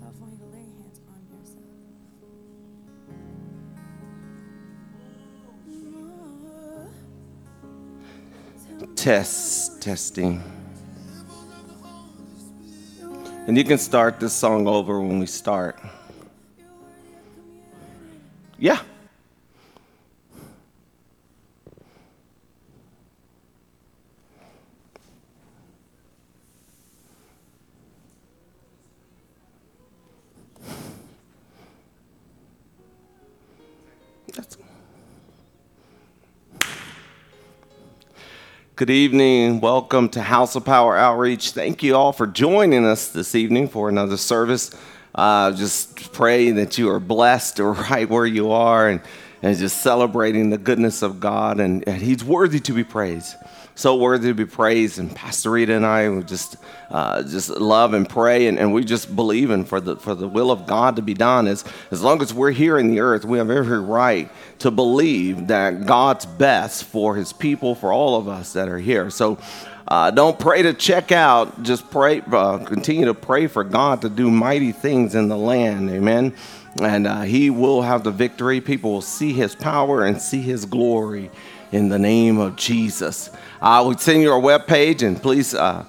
yourself. I want you to lay hands on yourself. Test, testing. And you can start this song over when we start. Yeah. Good evening. Welcome to House of Power Outreach. Thank you all for joining us this evening for another service. Uh, just pray that you are blessed right where you are and, and just celebrating the goodness of God. And, and He's worthy to be praised so worthy to be praised. And Pastor Rita and I just uh, just love and pray, and, and we just believe in for the for the will of God to be done. As as long as we're here in the earth, we have every right to believe that God's best for His people, for all of us that are here. So. Uh, don't pray to check out. Just pray. Uh, continue to pray for God to do mighty things in the land. Amen. And uh, He will have the victory. People will see His power and see His glory in the name of Jesus. Uh, we send you our webpage, and please uh,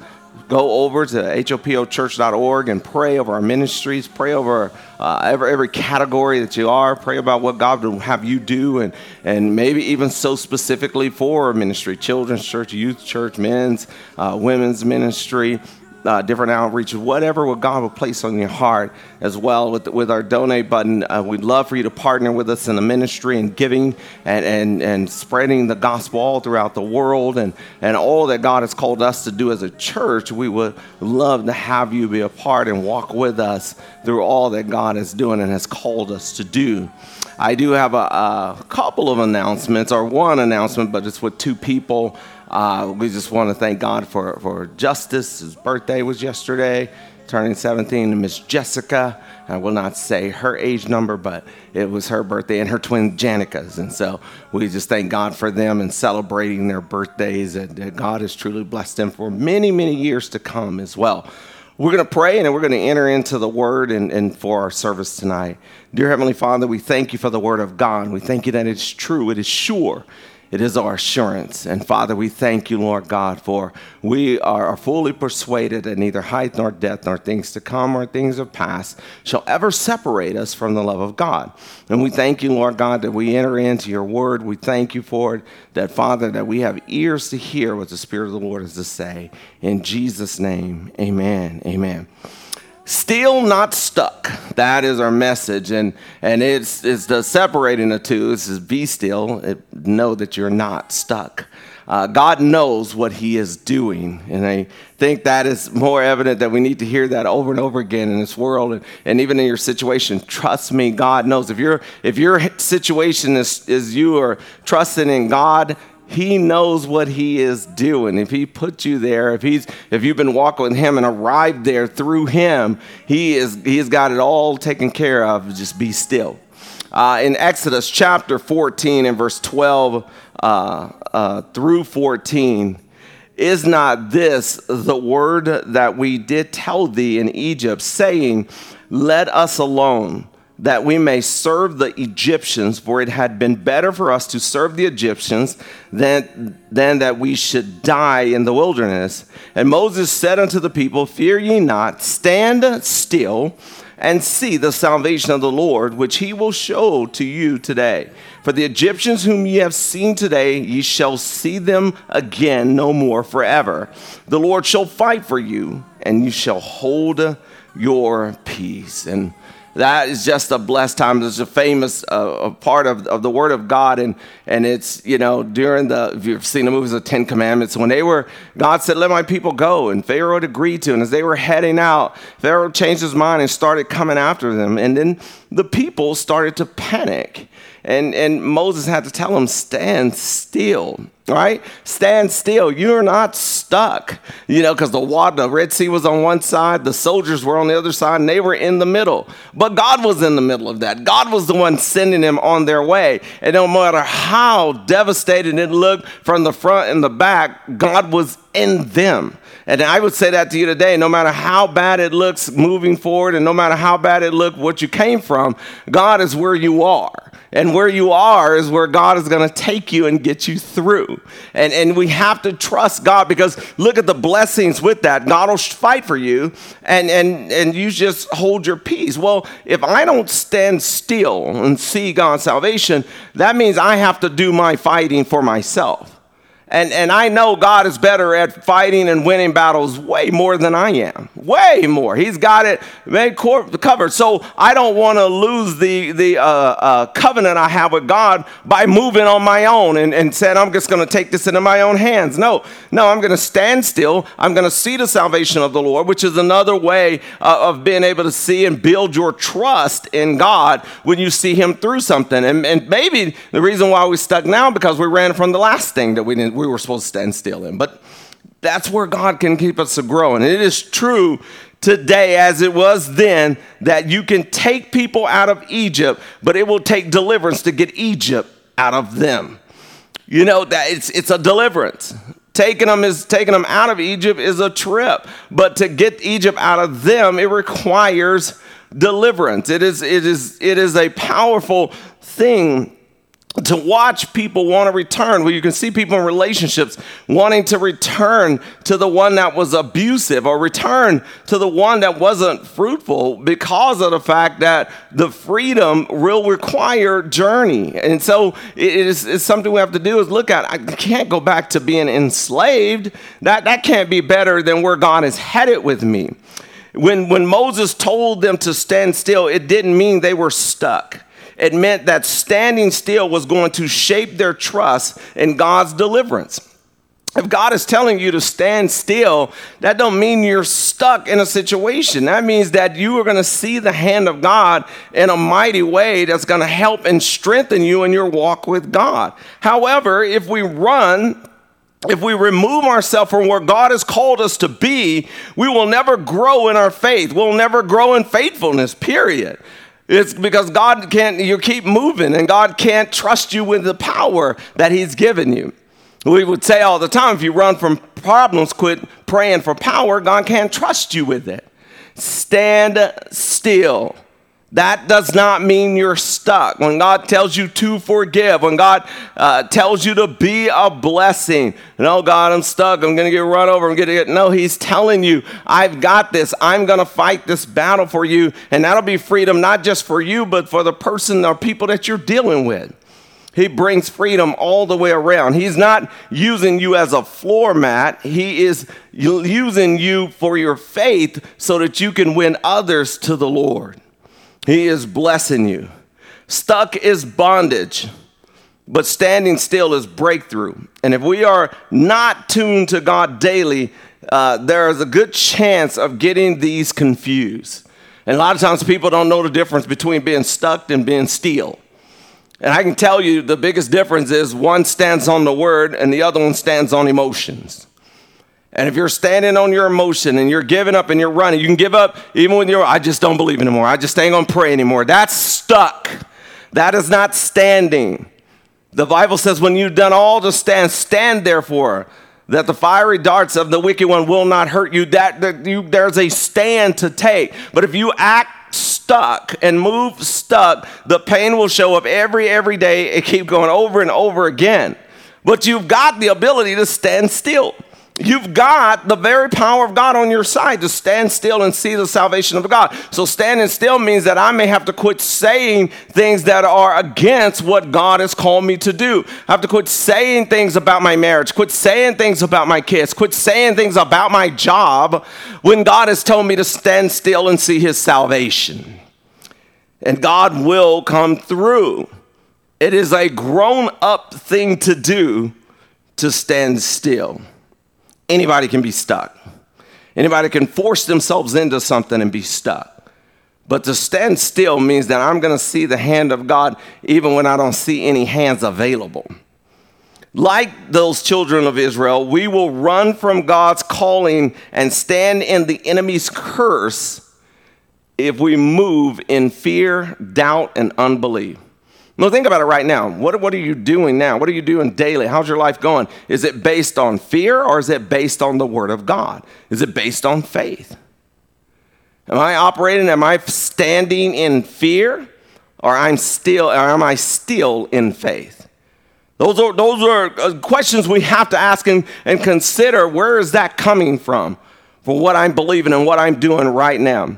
go over to hopochurch.org and pray over our ministries, pray over uh, every, every category that you are, pray about what God will have you do, and, and maybe even so specifically for ministry children's church, youth church, men's, uh, women's ministry uh, different outreaches, whatever what God will place on your heart as well with, with our donate button. Uh, we'd love for you to partner with us in the ministry and giving and, and, and spreading the gospel all throughout the world and, and all that God has called us to do as a church. We would love to have you be a part and walk with us through all that God is doing and has called us to do. I do have a, a couple of announcements, or one announcement, but it's with two people. Uh, we just want to thank God for, for Justice. His birthday was yesterday, turning 17, and Miss Jessica. I will not say her age number, but it was her birthday and her twin Janica's. And so we just thank God for them and celebrating their birthdays. And God has truly blessed them for many, many years to come as well. We're going to pray and we're going to enter into the word and, and for our service tonight. Dear Heavenly Father, we thank you for the word of God. We thank you that it's true, it is sure, it is our assurance. And Father, we thank you, Lord God, for we are fully persuaded that neither height nor depth nor things to come or things of past shall ever separate us from the love of God. And we thank you, Lord God, that we enter into your word. We thank you for it, that Father, that we have ears to hear what the Spirit of the Lord has to say. In Jesus' name, amen. Amen. Still not stuck. That is our message. And, and it's, it's the separating the two. This is be still. It, know that you're not stuck. Uh, God knows what He is doing. And I think that is more evident that we need to hear that over and over again in this world and, and even in your situation. Trust me, God knows. If, you if your situation is, is you are trusting in God, he knows what he is doing. If he put you there, if he's if you've been walking with him and arrived there through him, he is he has got it all taken care of. Just be still. Uh, in Exodus chapter 14 and verse 12 uh, uh, through 14, is not this the word that we did tell thee in Egypt, saying, Let us alone that we may serve the Egyptians, for it had been better for us to serve the Egyptians than, than that we should die in the wilderness. And Moses said unto the people, Fear ye not, stand still and see the salvation of the Lord, which he will show to you today. For the Egyptians whom ye have seen today, ye shall see them again no more forever. The Lord shall fight for you, and you shall hold your peace. And that is just a blessed time. It's a famous uh, part of, of the Word of God, and and it's you know during the if you've seen the movies of Ten Commandments when they were God said let my people go, and Pharaoh agreed to, and as they were heading out, Pharaoh changed his mind and started coming after them, and then the people started to panic, and and Moses had to tell them stand still right? Stand still. You're not stuck, you know, because the water, the Red Sea was on one side, the soldiers were on the other side, and they were in the middle. But God was in the middle of that. God was the one sending them on their way. And no matter how devastated it looked from the front and the back, God was in them. And I would say that to you today no matter how bad it looks moving forward, and no matter how bad it looked what you came from, God is where you are. And where you are is where God is going to take you and get you through. And, and we have to trust God because look at the blessings with that. God will fight for you and, and, and you just hold your peace. Well, if I don't stand still and see God's salvation, that means I have to do my fighting for myself. And, and I know God is better at fighting and winning battles way more than I am. Way more. He's got it made covered. So I don't want to lose the, the uh, uh, covenant I have with God by moving on my own and, and saying, I'm just going to take this into my own hands. No, no, I'm going to stand still. I'm going to see the salvation of the Lord, which is another way uh, of being able to see and build your trust in God when you see Him through something. And, and maybe the reason why we're stuck now because we ran from the last thing that we didn't we were supposed to stand still in. But that's where God can keep us growing. It is true today as it was then that you can take people out of Egypt, but it will take deliverance to get Egypt out of them. You know that it's it's a deliverance. Taking them is taking them out of Egypt is a trip, but to get Egypt out of them, it requires deliverance. It is it is it is a powerful thing to watch people want to return, where you can see people in relationships wanting to return to the one that was abusive or return to the one that wasn't fruitful because of the fact that the freedom will require journey. And so it is it's something we have to do is look at. I can't go back to being enslaved. That, that can't be better than where God is headed with me. When, when Moses told them to stand still, it didn't mean they were stuck it meant that standing still was going to shape their trust in God's deliverance. If God is telling you to stand still, that don't mean you're stuck in a situation. That means that you are going to see the hand of God in a mighty way that's going to help and strengthen you in your walk with God. However, if we run if we remove ourselves from where God has called us to be, we will never grow in our faith. We'll never grow in faithfulness, period. It's because God can't, you keep moving and God can't trust you with the power that He's given you. We would say all the time if you run from problems, quit praying for power, God can't trust you with it. Stand still. That does not mean you're stuck. When God tells you to forgive, when God uh, tells you to be a blessing, no, God, I'm stuck. I'm going to get run over. I'm going to get. No, He's telling you, I've got this. I'm going to fight this battle for you. And that'll be freedom, not just for you, but for the person or people that you're dealing with. He brings freedom all the way around. He's not using you as a floor mat. He is using you for your faith so that you can win others to the Lord. He is blessing you. Stuck is bondage, but standing still is breakthrough. And if we are not tuned to God daily, uh, there is a good chance of getting these confused. And a lot of times people don't know the difference between being stuck and being still. And I can tell you the biggest difference is one stands on the word and the other one stands on emotions. And if you're standing on your emotion and you're giving up and you're running, you can give up even when you're, I just don't believe anymore. I just ain't gonna pray anymore. That's stuck. That is not standing. The Bible says, when you've done all to stand, stand therefore, that the fiery darts of the wicked one will not hurt you. That, that you, there's a stand to take. But if you act stuck and move stuck, the pain will show up every every day and keep going over and over again. But you've got the ability to stand still. You've got the very power of God on your side to stand still and see the salvation of God. So, standing still means that I may have to quit saying things that are against what God has called me to do. I have to quit saying things about my marriage, quit saying things about my kids, quit saying things about my job when God has told me to stand still and see his salvation. And God will come through. It is a grown up thing to do to stand still anybody can be stuck. Anybody can force themselves into something and be stuck. But to stand still means that I'm going to see the hand of God even when I don't see any hands available. Like those children of Israel, we will run from God's calling and stand in the enemy's curse if we move in fear, doubt, and unbelief. Now, think about it right now. What, what are you doing now? What are you doing daily? How's your life going? Is it based on fear or is it based on the Word of God? Is it based on faith? Am I operating? Am I standing in fear or I'm still or am I still in faith? Those are, those are uh, questions we have to ask and, and consider where is that coming from for what I'm believing and what I'm doing right now.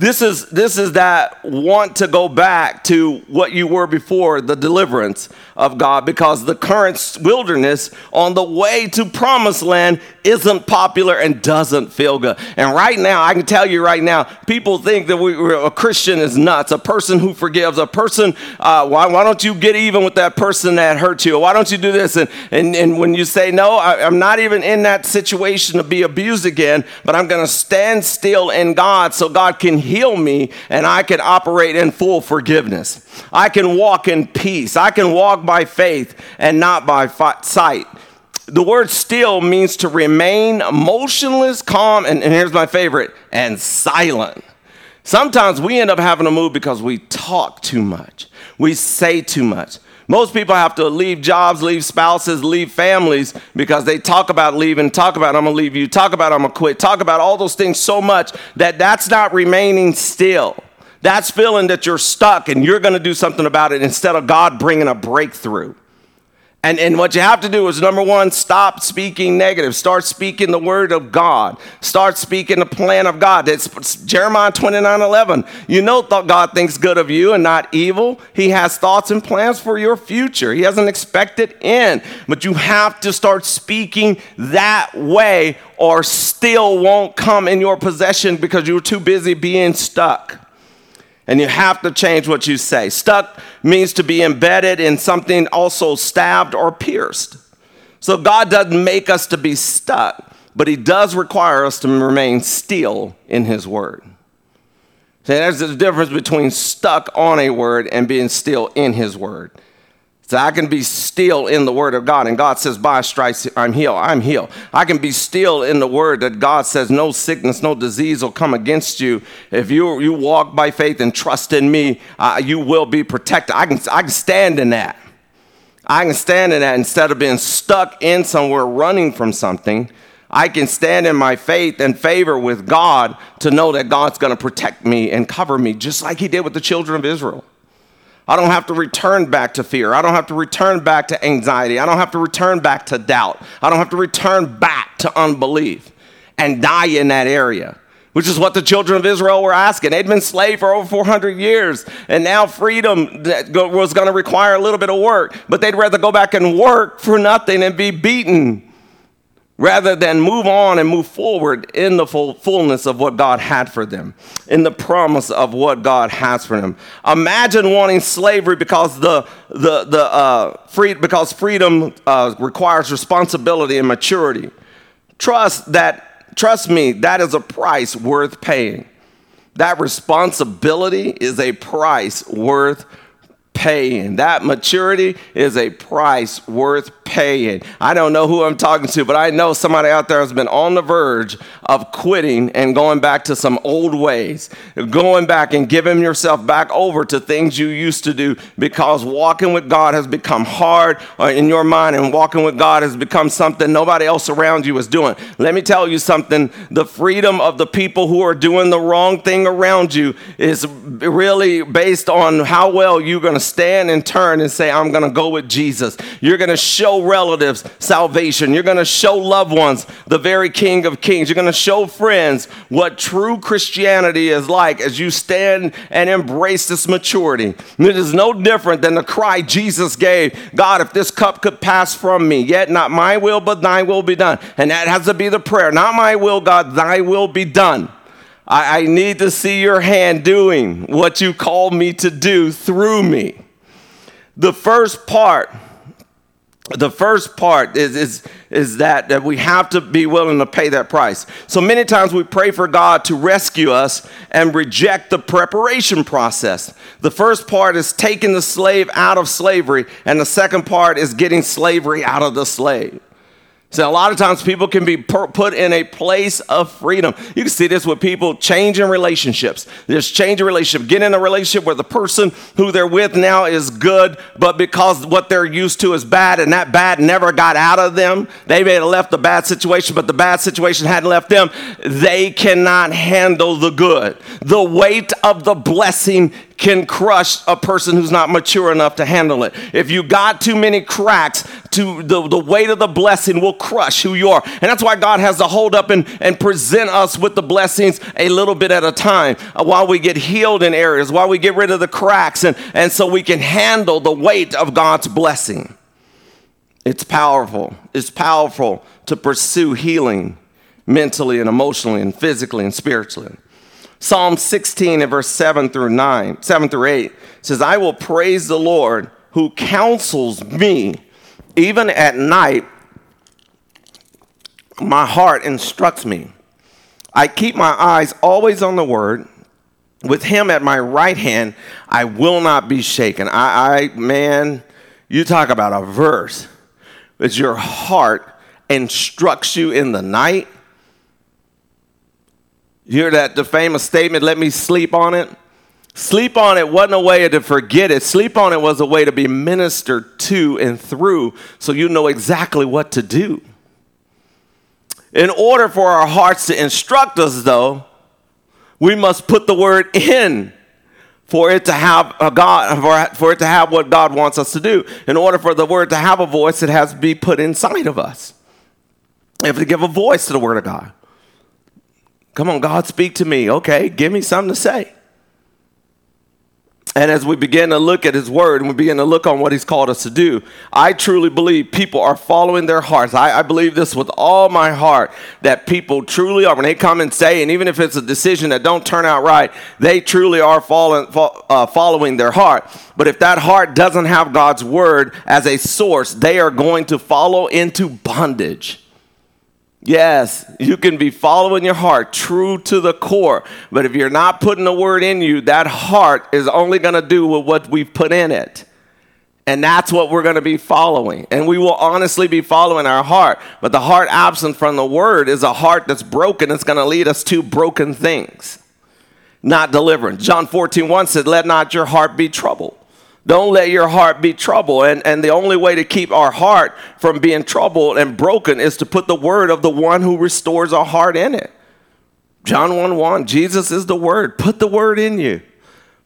This is, this is that want to go back to what you were before the deliverance of God because the current wilderness on the way to promised land isn't popular and doesn't feel good. And right now, I can tell you right now, people think that we, a Christian is nuts, a person who forgives, a person, uh, why, why don't you get even with that person that hurt you? Why don't you do this? And, and, and when you say, no, I, I'm not even in that situation to be abused again, but I'm going to stand still in God so God can heal me and I can operate in full forgiveness. I can walk in peace. I can walk by faith and not by sight. The word still means to remain motionless, calm, and, and here's my favorite, and silent. Sometimes we end up having to move because we talk too much, we say too much. Most people have to leave jobs, leave spouses, leave families because they talk about leaving, talk about I'm gonna leave you, talk about I'm gonna quit, talk about all those things so much that that's not remaining still. That's feeling that you're stuck and you're gonna do something about it instead of God bringing a breakthrough. And, and what you have to do is number one, stop speaking negative. Start speaking the word of God. Start speaking the plan of God. It's Jeremiah 29 11. You know God thinks good of you and not evil. He has thoughts and plans for your future. He has an expected end. But you have to start speaking that way or still won't come in your possession because you're too busy being stuck and you have to change what you say. Stuck means to be embedded in something also stabbed or pierced. So God doesn't make us to be stuck, but He does require us to remain still in His word. See, there's a difference between stuck on a word and being still in His word. So I can be still in the word of God. And God says, by stripes I'm healed. I'm healed. I can be still in the word that God says no sickness, no disease will come against you. If you, you walk by faith and trust in me, uh, you will be protected. I can, I can stand in that. I can stand in that instead of being stuck in somewhere running from something. I can stand in my faith and favor with God to know that God's going to protect me and cover me, just like He did with the children of Israel. I don't have to return back to fear. I don't have to return back to anxiety. I don't have to return back to doubt. I don't have to return back to unbelief and die in that area, which is what the children of Israel were asking. They'd been slaves for over 400 years, and now freedom was going to require a little bit of work, but they'd rather go back and work for nothing and be beaten rather than move on and move forward in the full, fullness of what God had for them, in the promise of what God has for them. Imagine wanting slavery because the the the uh, free because freedom uh, requires responsibility and maturity. Trust that trust me, that is a price worth paying. That responsibility is a price worth paying. That maturity is a price worth paying. I don't know who I'm talking to, but I know somebody out there has been on the verge of quitting and going back to some old ways, going back and giving yourself back over to things you used to do because walking with God has become hard uh, in your mind and walking with God has become something nobody else around you is doing. Let me tell you something the freedom of the people who are doing the wrong thing around you is really based on how well you're going to stand and turn and say, I'm going to go with Jesus. You're going to show relatives salvation. You're going to show loved ones the very King of Kings. You're going to show friends what true Christianity is like as you stand and embrace this maturity. It is no different than the cry Jesus gave God, if this cup could pass from me, yet not my will, but thy will be done. And that has to be the prayer. Not my will, God, thy will be done. I, I need to see your hand doing what you called me to do through me. The first part the first part is, is, is that, that we have to be willing to pay that price. So many times we pray for God to rescue us and reject the preparation process. The first part is taking the slave out of slavery, and the second part is getting slavery out of the slave. So a lot of times people can be put in a place of freedom. You can see this with people changing relationships. There's changing relationship. Get in a relationship where the person who they're with now is good, but because what they're used to is bad, and that bad never got out of them. They may have left the bad situation, but the bad situation hadn't left them. They cannot handle the good. The weight of the blessing can crush a person who's not mature enough to handle it. If you got too many cracks, to the, the weight of the blessing will crush who you are. And that's why God has to hold up and, and present us with the blessings a little bit at a time uh, while we get healed in areas, while we get rid of the cracks, and, and so we can handle the weight of God's blessing. It's powerful. It's powerful to pursue healing mentally and emotionally and physically and spiritually. Psalm 16 and verse 7 through 9, 7 through 8 says, I will praise the Lord who counsels me. Even at night, my heart instructs me. I keep my eyes always on the word. With him at my right hand, I will not be shaken. I, I man, you talk about a verse. It's your heart instructs you in the night you hear that the famous statement, let me sleep on it? Sleep on it wasn't a way to forget it. Sleep on it was a way to be ministered to and through so you know exactly what to do. In order for our hearts to instruct us, though, we must put the word in for it to have a God, for, it to have what God wants us to do. In order for the word to have a voice, it has to be put inside of us. We have to give a voice to the word of God. Come on, God, speak to me. Okay, give me something to say. And as we begin to look at his word and we begin to look on what he's called us to do, I truly believe people are following their hearts. I, I, believe this with all my heart that people truly are. When they come and say, and even if it's a decision that don't turn out right, they truly are following, uh, following their heart. But if that heart doesn't have God's word as a source, they are going to follow into bondage. Yes, you can be following your heart true to the core, but if you're not putting the word in you, that heart is only going to do with what we've put in it. And that's what we're going to be following. And we will honestly be following our heart. But the heart absent from the word is a heart that's broken. It's going to lead us to broken things, not deliverance. John 14, 1 said, Let not your heart be troubled. Don't let your heart be troubled. And, and the only way to keep our heart from being troubled and broken is to put the word of the one who restores our heart in it. John 1 1, Jesus is the word. Put the word in you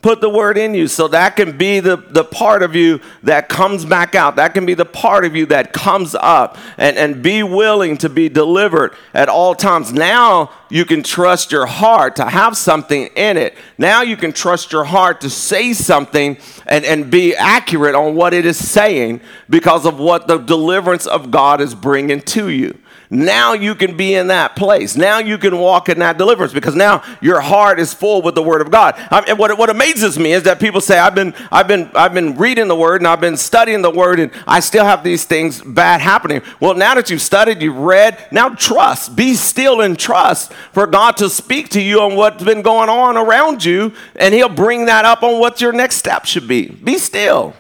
put the word in you. So that can be the, the part of you that comes back out. That can be the part of you that comes up and, and be willing to be delivered at all times. Now you can trust your heart to have something in it. Now you can trust your heart to say something and, and be accurate on what it is saying because of what the deliverance of god is bringing to you now you can be in that place. Now you can walk in that deliverance because now your heart is full with the Word of God. I and what, what amazes me is that people say, I've been, I've, been, I've been reading the Word and I've been studying the Word and I still have these things bad happening. Well, now that you've studied, you've read, now trust. Be still and trust for God to speak to you on what's been going on around you and He'll bring that up on what your next step should be. Be still.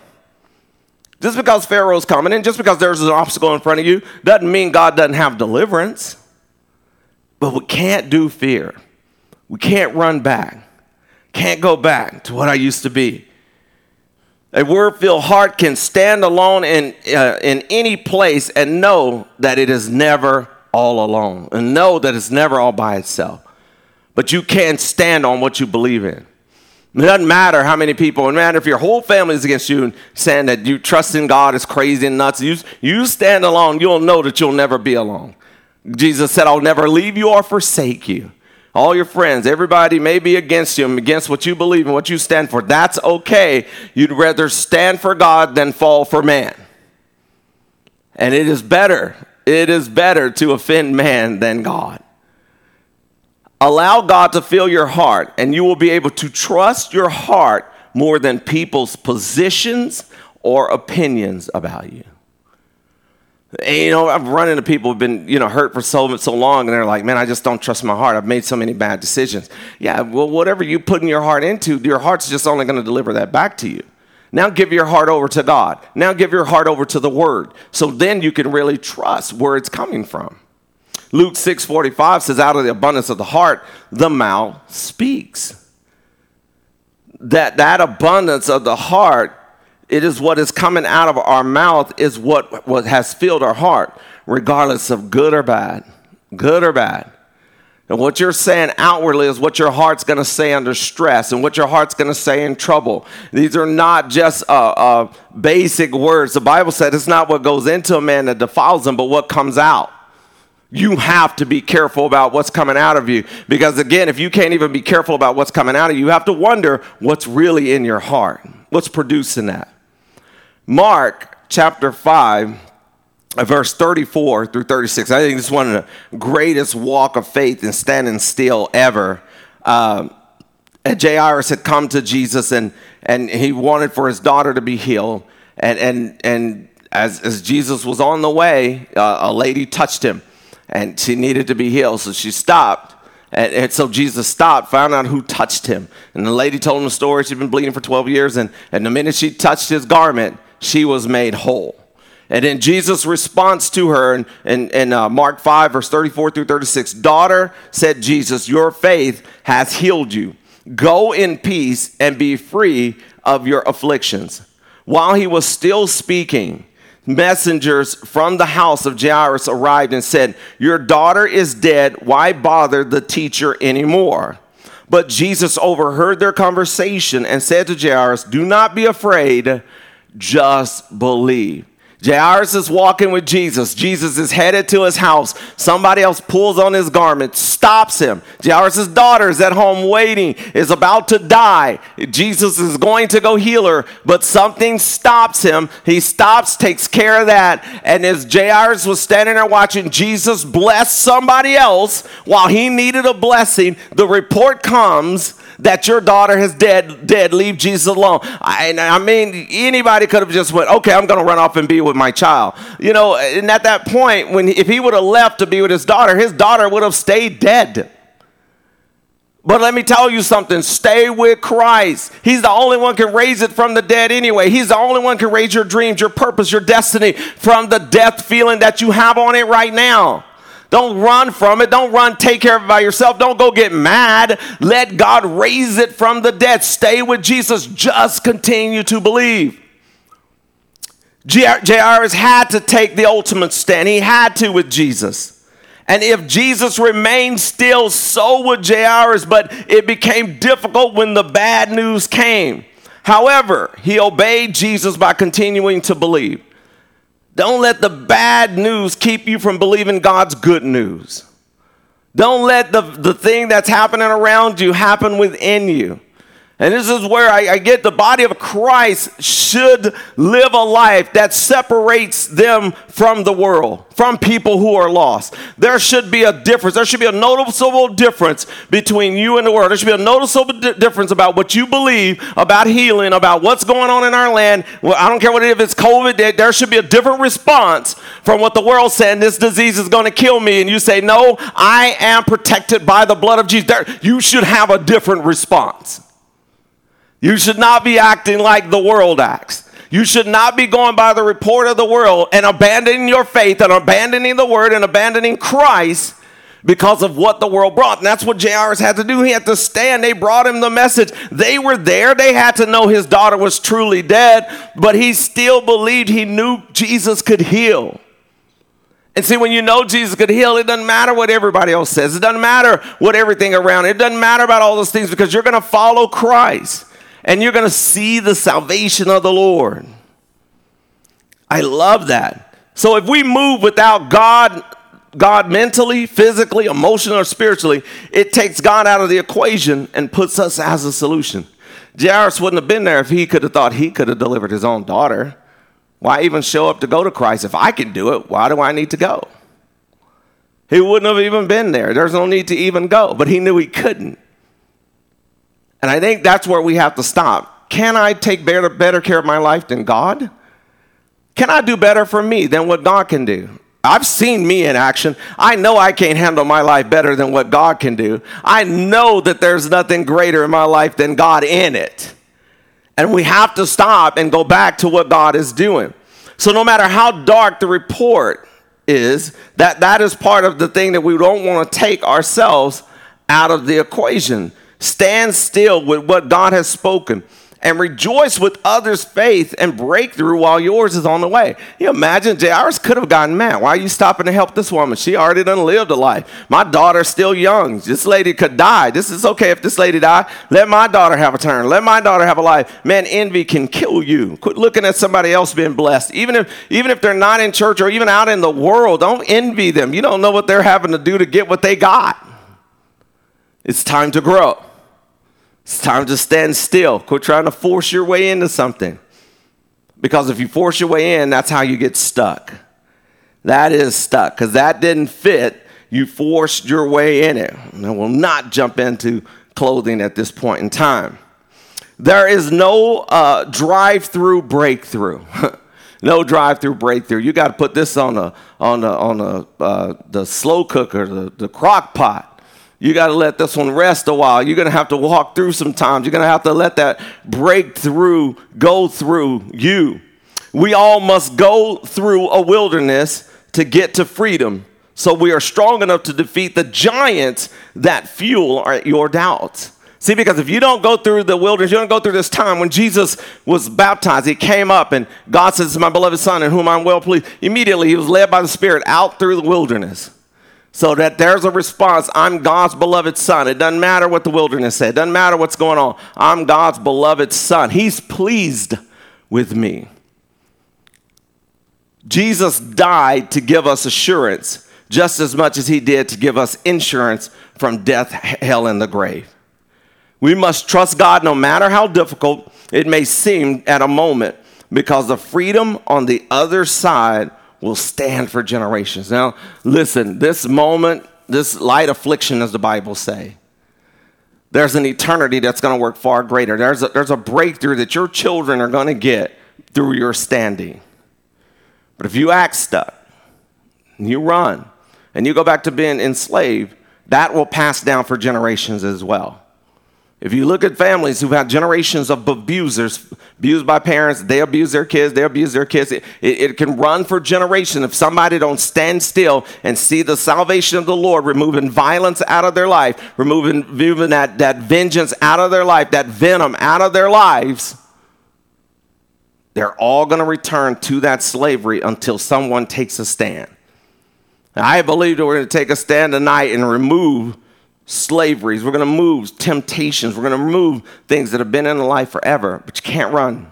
Just because Pharaoh's coming and just because there's an obstacle in front of you doesn't mean God doesn't have deliverance. But we can't do fear. We can't run back. Can't go back to what I used to be. A word filled heart can stand alone in, uh, in any place and know that it is never all alone and know that it's never all by itself. But you can stand on what you believe in. It doesn't matter how many people, and matter if your whole family is against you and saying that you trust in God is crazy and nuts. You, you stand alone, you'll know that you'll never be alone. Jesus said, I'll never leave you or forsake you. All your friends, everybody may be against you, against what you believe and what you stand for. That's okay. You'd rather stand for God than fall for man. And it is better, it is better to offend man than God. Allow God to fill your heart, and you will be able to trust your heart more than people's positions or opinions about you. And, you know, I've run into people who've been, you know, hurt for so so long, and they're like, "Man, I just don't trust my heart. I've made so many bad decisions." Yeah, well, whatever you put in your heart into, your heart's just only going to deliver that back to you. Now give your heart over to God. Now give your heart over to the Word. So then you can really trust where it's coming from. Luke 6:45 says, "Out of the abundance of the heart, the mouth speaks." That that abundance of the heart it is what is coming out of our mouth is what, what has filled our heart, regardless of good or bad. Good or bad. And what you're saying outwardly is what your heart's going to say under stress and what your heart's going to say in trouble. These are not just uh, uh, basic words. The Bible said it's not what goes into a man that defiles him, but what comes out. You have to be careful about what's coming out of you. Because again, if you can't even be careful about what's coming out of you, you have to wonder what's really in your heart. What's producing that? Mark chapter 5, uh, verse 34 through 36. I think this is one of the greatest walk of faith and standing still ever. Um, Jairus had come to Jesus and, and he wanted for his daughter to be healed. And, and, and as, as Jesus was on the way, uh, a lady touched him and she needed to be healed. So she stopped. And, and, so Jesus stopped, found out who touched him. And the lady told him the story. She'd been bleeding for 12 years. And, and the minute she touched his garment, she was made whole. And then Jesus' response to her in, in, in uh, Mark 5, verse 34 through 36 Daughter, said Jesus, your faith has healed you. Go in peace and be free of your afflictions. While he was still speaking, messengers from the house of Jairus arrived and said, Your daughter is dead. Why bother the teacher anymore? But Jesus overheard their conversation and said to Jairus, Do not be afraid just believe. Jairus is walking with Jesus. Jesus is headed to his house. Somebody else pulls on his garment, stops him. Jairus' daughter is at home waiting, is about to die. Jesus is going to go heal her, but something stops him. He stops, takes care of that. And as Jairus was standing there watching Jesus bless somebody else while he needed a blessing, the report comes that your daughter is dead, dead, leave Jesus alone. I, I mean, anybody could have just went, okay, I'm going to run off and be with my child. You know, and at that point, when if he would have left to be with his daughter, his daughter would have stayed dead. But let me tell you something stay with Christ. He's the only one can raise it from the dead anyway. He's the only one can raise your dreams, your purpose, your destiny from the death feeling that you have on it right now. Don't run from it. Don't run, take care of it by yourself. Don't go get mad. Let God raise it from the dead. Stay with Jesus. Just continue to believe. Jairus had to take the ultimate stand. He had to with Jesus. And if Jesus remained still, so would Jairus, but it became difficult when the bad news came. However, he obeyed Jesus by continuing to believe. Don't let the bad news keep you from believing God's good news. Don't let the, the thing that's happening around you happen within you. And this is where I, I, get the body of Christ should live a life that separates them from the world, from people who are lost. There should be a difference. There should be a noticeable difference between you and the world. There should be a noticeable di- difference about what you believe about healing, about what's going on in our land. Well, I don't care what if it's COVID, there should be a different response from what the world's saying this disease is going to kill me. And you say, No, I am protected by the blood of Jesus. There, you should have a different response. You should not be acting like the world acts. You should not be going by the report of the world and abandoning your faith and abandoning the word and abandoning Christ because of what the world brought. And that's what Jairus had to do. He had to stand. They brought him the message. They were there. They had to know his daughter was truly dead, but he still believed he knew Jesus could heal. And see, when you know Jesus could heal, it doesn't matter what everybody else says. It doesn't matter what everything around. It doesn't matter about all those things because you're going to follow Christ and you're going to see the salvation of the Lord. I love that. So if we move without God, God mentally, physically, emotionally, or spiritually, it takes God out of the equation and puts us as a solution. Jairus wouldn't have been there if he could have thought he could have delivered his own daughter. Why even show up to go to Christ? If I can do it, why do I need to go? He wouldn't have even been there. There's no need to even go, but he knew he couldn't. And I think that's where we have to stop. Can I take better, better care of my life than God? Can I do better for me than what God can do? I've seen me in action. I know I can't handle my life better than what God can do. I know that there's nothing greater in my life than God in it. And we have to stop and go back to what God is doing. So no matter how dark the report is, that that is part of the thing that we don't want to take ourselves out of the equation. Stand still with what God has spoken and rejoice with others' faith and breakthrough while yours is on the way. You imagine Jairus could have gotten mad. Why are you stopping to help this woman? She already done lived a life. My daughter's still young. This lady could die. This is okay if this lady die. Let my daughter have a turn. Let my daughter have a life. Man, envy can kill you. Quit looking at somebody else being blessed. Even if even if they're not in church or even out in the world, don't envy them. You don't know what they're having to do to get what they got. It's time to grow. It's time to stand still. Quit trying to force your way into something. Because if you force your way in, that's how you get stuck. That is stuck because that didn't fit. You forced your way in it. I will not jump into clothing at this point in time. There is no uh, drive through breakthrough. no drive through breakthrough. You got to put this on a on a, on a, uh, the slow cooker, the, the crock pot you got to let this one rest a while. You're going to have to walk through some times. You're going to have to let that breakthrough go through you. We all must go through a wilderness to get to freedom. So we are strong enough to defeat the giants that fuel your doubts. See, because if you don't go through the wilderness, you don't go through this time when Jesus was baptized, he came up and God says, My beloved Son, in whom I'm well pleased. Immediately, he was led by the Spirit out through the wilderness so that there's a response. I'm God's beloved son. It doesn't matter what the wilderness said, it doesn't matter what's going on. I'm God's beloved son. He's pleased with me. Jesus died to give us assurance just as much as he did to give us insurance from death, hell, and the grave. We must trust God no matter how difficult it may seem at a moment because the freedom on the other side will stand for generations. Now, listen, this moment, this light affliction, as the Bible say, there's an eternity that's going to work far greater. There's a, there's a breakthrough that your children are going to get through your standing. But if you act stuck, and you run, and you go back to being enslaved, that will pass down for generations as well. If you look at families who've had generations of abusers, abused by parents, they abuse their kids, they abuse their kids. It, it, it, can run for generations if somebody don't stand still and see the salvation of the Lord, removing violence out of their life, removing, removing that, that vengeance out of their life, that venom out of their lives. They're all going to return to that slavery until someone takes a stand. I believe that we're going to take a stand tonight and remove slaveries. We're going to move temptations. We're going to remove things that have been in the life forever, but you can't run.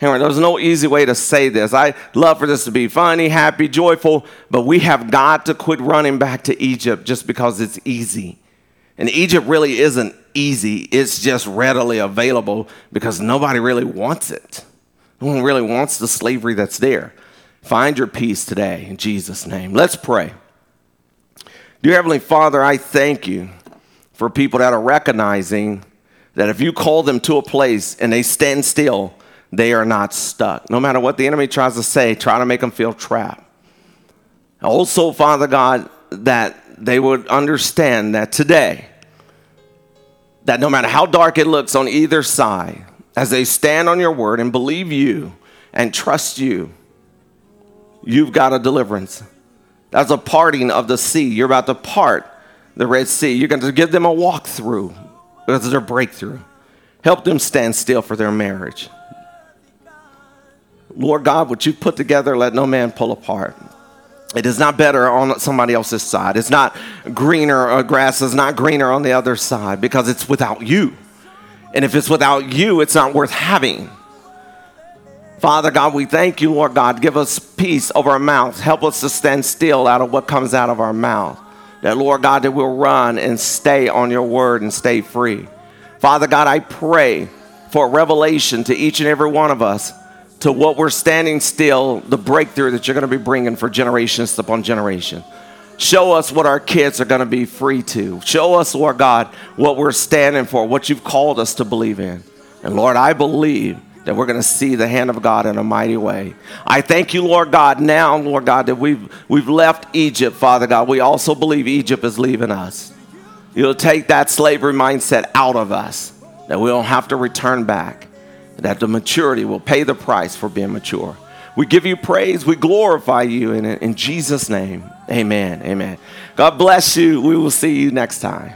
Anyway, there's no easy way to say this. I love for this to be funny, happy, joyful, but we have got to quit running back to Egypt just because it's easy. And Egypt really isn't easy, it's just readily available because nobody really wants it. No one really wants the slavery that's there. Find your peace today in Jesus' name. Let's pray. Dear Heavenly Father, I thank you for people that are recognizing that if you call them to a place and they stand still, they are not stuck. No matter what the enemy tries to say, try to make them feel trapped. Also, Father God, that they would understand that today, that no matter how dark it looks on either side, as they stand on your word and believe you and trust you, you've got a deliverance. That's a parting of the sea. You're about to part the Red Sea. You're going to give them a walkthrough because their breakthrough. Help them stand still for their marriage. Lord God, what you put together, let no man pull apart. It is not better on somebody else's side. It's not greener, or grass is not greener on the other side because it's without you. And if it's without you, it's not worth having. Father God, we thank you, Lord God. Give us peace over our mouths. Help us to stand still out of what comes out of our mouth. That, Lord God, that we'll run and stay on your word and stay free. Father God, I pray for revelation to each and every one of us to what we're standing still, the breakthrough that you're going to be bringing for generations upon generation. Show us what our kids are going to be free to. Show us, Lord God, what we're standing for, what you've called us to believe in. And Lord, I believe that we're going to see the hand of God in a mighty way. I thank you, Lord God, now, Lord God, that we've, we've left Egypt, Father God. We also believe Egypt is leaving us. You'll take that slavery mindset out of us, that we don't have to return back, that the maturity will pay the price for being mature. We give you praise, we glorify you in, in Jesus' name. Amen. Amen. God bless you. We will see you next time.